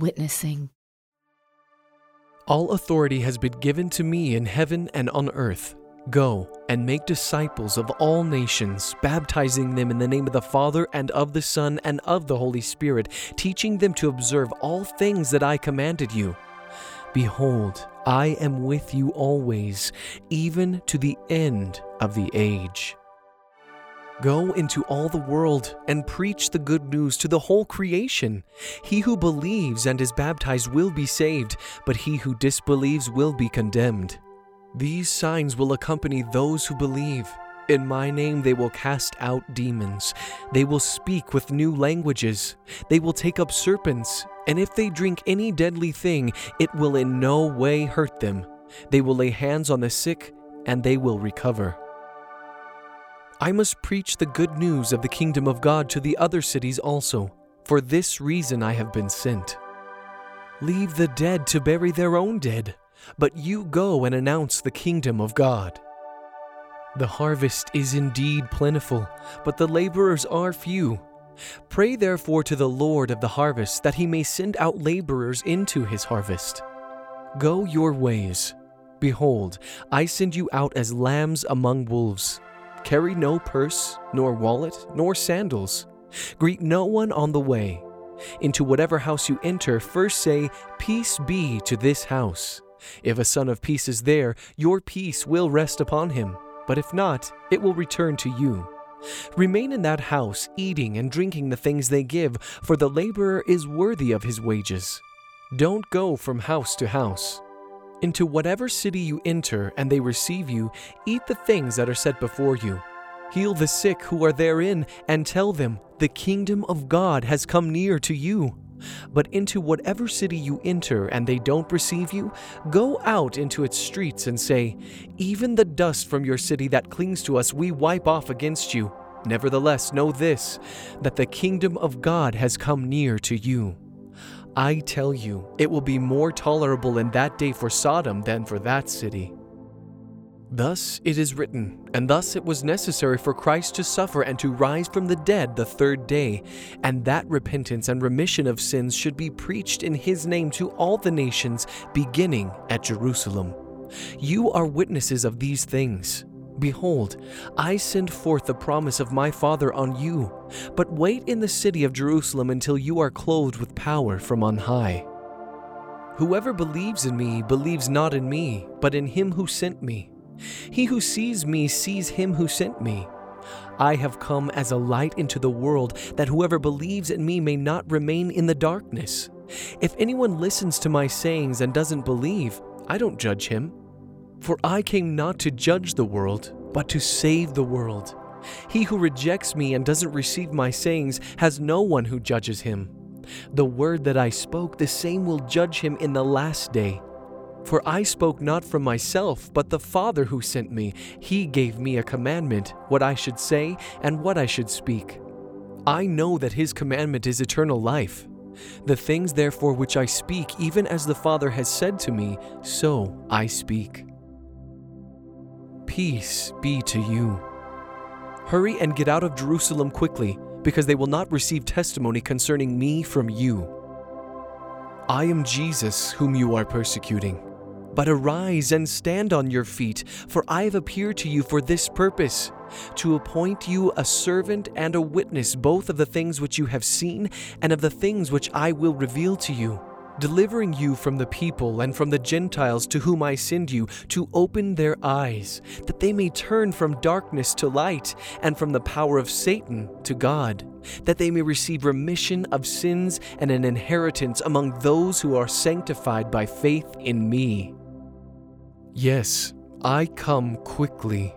witnessing. All authority has been given to me in heaven and on earth. Go and make disciples of all nations, baptizing them in the name of the Father and of the Son and of the Holy Spirit, teaching them to observe all things that I commanded you. Behold, I am with you always, even to the end of the age. Go into all the world and preach the good news to the whole creation. He who believes and is baptized will be saved, but he who disbelieves will be condemned. These signs will accompany those who believe. In my name they will cast out demons. They will speak with new languages. They will take up serpents. And if they drink any deadly thing, it will in no way hurt them. They will lay hands on the sick, and they will recover. I must preach the good news of the kingdom of God to the other cities also. For this reason I have been sent. Leave the dead to bury their own dead but you go and announce the kingdom of God. The harvest is indeed plentiful, but the laborers are few. Pray therefore to the Lord of the harvest that he may send out laborers into his harvest. Go your ways. Behold, I send you out as lambs among wolves. Carry no purse, nor wallet, nor sandals. Greet no one on the way. Into whatever house you enter, first say, Peace be to this house. If a son of peace is there, your peace will rest upon him, but if not, it will return to you. Remain in that house, eating and drinking the things they give, for the laborer is worthy of his wages. Don't go from house to house. Into whatever city you enter and they receive you, eat the things that are set before you. Heal the sick who are therein, and tell them, The kingdom of God has come near to you. But into whatever city you enter and they don't receive you, go out into its streets and say, Even the dust from your city that clings to us we wipe off against you. Nevertheless, know this, that the kingdom of God has come near to you. I tell you, it will be more tolerable in that day for Sodom than for that city. Thus it is written, and thus it was necessary for Christ to suffer and to rise from the dead the third day, and that repentance and remission of sins should be preached in his name to all the nations, beginning at Jerusalem. You are witnesses of these things. Behold, I send forth the promise of my Father on you, but wait in the city of Jerusalem until you are clothed with power from on high. Whoever believes in me believes not in me, but in him who sent me. He who sees me sees him who sent me. I have come as a light into the world, that whoever believes in me may not remain in the darkness. If anyone listens to my sayings and doesn't believe, I don't judge him. For I came not to judge the world, but to save the world. He who rejects me and doesn't receive my sayings has no one who judges him. The word that I spoke, the same will judge him in the last day. For I spoke not from myself, but the Father who sent me. He gave me a commandment, what I should say and what I should speak. I know that his commandment is eternal life. The things therefore which I speak, even as the Father has said to me, so I speak. Peace be to you. Hurry and get out of Jerusalem quickly, because they will not receive testimony concerning me from you. I am Jesus whom you are persecuting. But arise and stand on your feet, for I have appeared to you for this purpose to appoint you a servant and a witness both of the things which you have seen and of the things which I will reveal to you, delivering you from the people and from the Gentiles to whom I send you, to open their eyes, that they may turn from darkness to light and from the power of Satan to God, that they may receive remission of sins and an inheritance among those who are sanctified by faith in me. Yes, I come quickly.